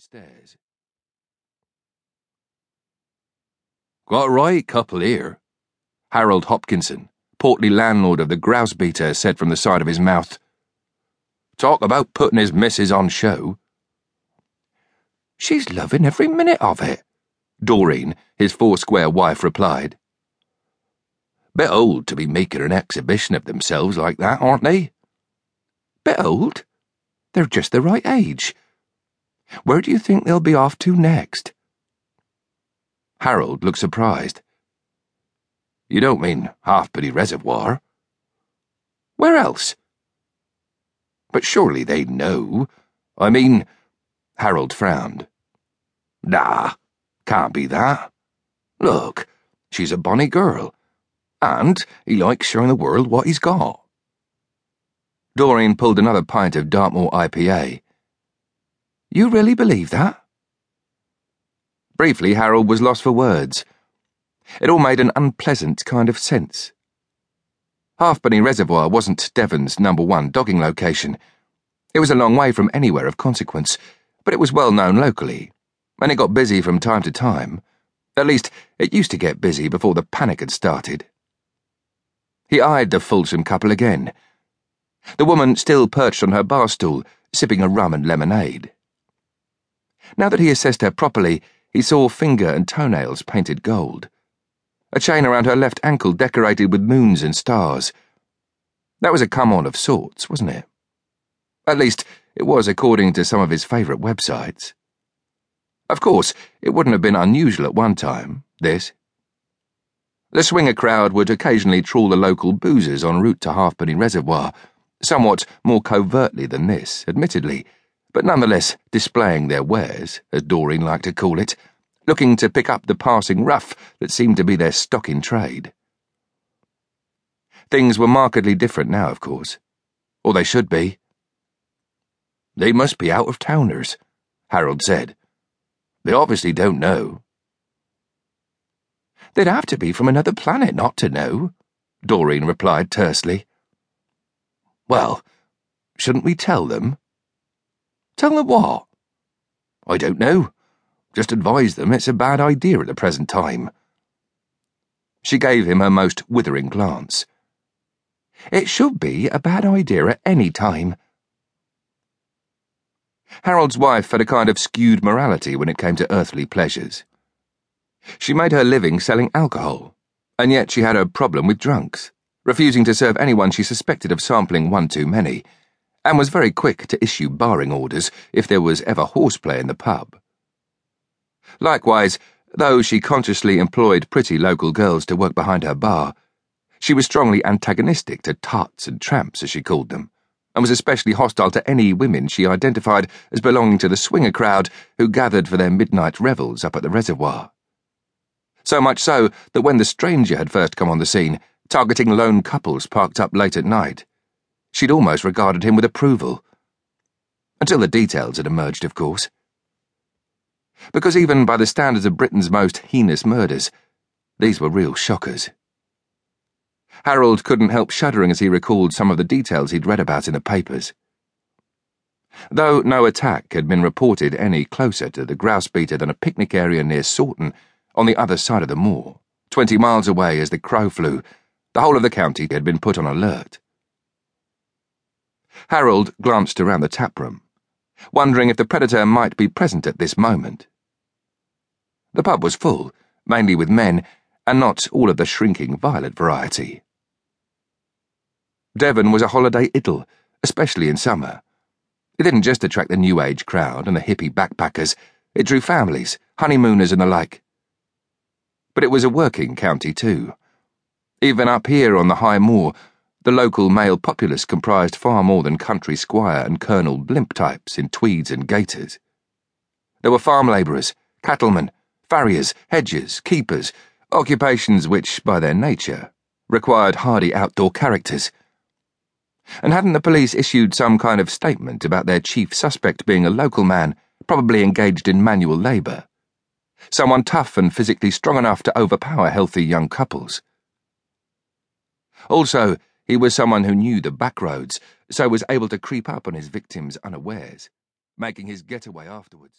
stairs. Got a right couple here, Harold Hopkinson, portly landlord of the Grousebeater, said from the side of his mouth. Talk about putting his missus on show. She's loving every minute of it, Doreen, his foursquare wife, replied. Bit old to be making an exhibition of themselves like that, aren't they? Bit old? They're just the right age. Where do you think they'll be off to next? Harold looked surprised. You don't mean Halfpenny Reservoir? Where else? But surely they know. I mean, Harold frowned. Nah, can't be that. Look, she's a bonny girl, and he likes showing the world what he's got. Doreen pulled another pint of Dartmoor IPA. You really believe that? Briefly, Harold was lost for words. It all made an unpleasant kind of sense. Halfpenny Reservoir wasn't Devon's number one dogging location. It was a long way from anywhere of consequence, but it was well known locally, and it got busy from time to time. At least, it used to get busy before the panic had started. He eyed the fulsome couple again. The woman still perched on her bar stool, sipping a rum and lemonade. Now that he assessed her properly, he saw finger and toenails painted gold. A chain around her left ankle decorated with moons and stars. That was a come on of sorts, wasn't it? At least, it was according to some of his favourite websites. Of course, it wouldn't have been unusual at one time, this. The swinger crowd would occasionally trawl the local boozers en route to Halfpenny Reservoir, somewhat more covertly than this, admittedly but nonetheless displaying their wares, as Doreen liked to call it, looking to pick up the passing rough that seemed to be their stock in trade. Things were markedly different now, of course. Or they should be. They must be out of towners, Harold said. They obviously don't know. They'd have to be from another planet not to know, Doreen replied tersely. Well, shouldn't we tell them? Tell them what? I don't know. Just advise them it's a bad idea at the present time. She gave him her most withering glance. It should be a bad idea at any time. Harold's wife had a kind of skewed morality when it came to earthly pleasures. She made her living selling alcohol, and yet she had a problem with drunks, refusing to serve anyone she suspected of sampling one too many and was very quick to issue barring orders if there was ever horseplay in the pub. Likewise, though she consciously employed pretty local girls to work behind her bar, she was strongly antagonistic to tarts and tramps, as she called them, and was especially hostile to any women she identified as belonging to the swinger crowd who gathered for their midnight revels up at the reservoir. So much so that when the stranger had first come on the scene, targeting lone couples parked up late at night, She'd almost regarded him with approval. Until the details had emerged, of course. Because even by the standards of Britain's most heinous murders, these were real shockers. Harold couldn't help shuddering as he recalled some of the details he'd read about in the papers. Though no attack had been reported any closer to the Grousebeater than a picnic area near Sawton, on the other side of the moor, twenty miles away as the crow flew, the whole of the county had been put on alert. Harold glanced around the taproom, wondering if the predator might be present at this moment. The pub was full, mainly with men, and not all of the shrinking violet variety. Devon was a holiday idyll, especially in summer. It didn't just attract the New Age crowd and the hippie backpackers, it drew families, honeymooners, and the like. But it was a working county, too. Even up here on the high moor, the local male populace comprised far more than country squire and colonel blimp types in tweeds and gaiters. There were farm labourers, cattlemen, farriers, hedgers, keepers, occupations which, by their nature, required hardy outdoor characters. And hadn't the police issued some kind of statement about their chief suspect being a local man, probably engaged in manual labour? Someone tough and physically strong enough to overpower healthy young couples. Also, he was someone who knew the back roads, so was able to creep up on his victims unawares, making his getaway afterwards.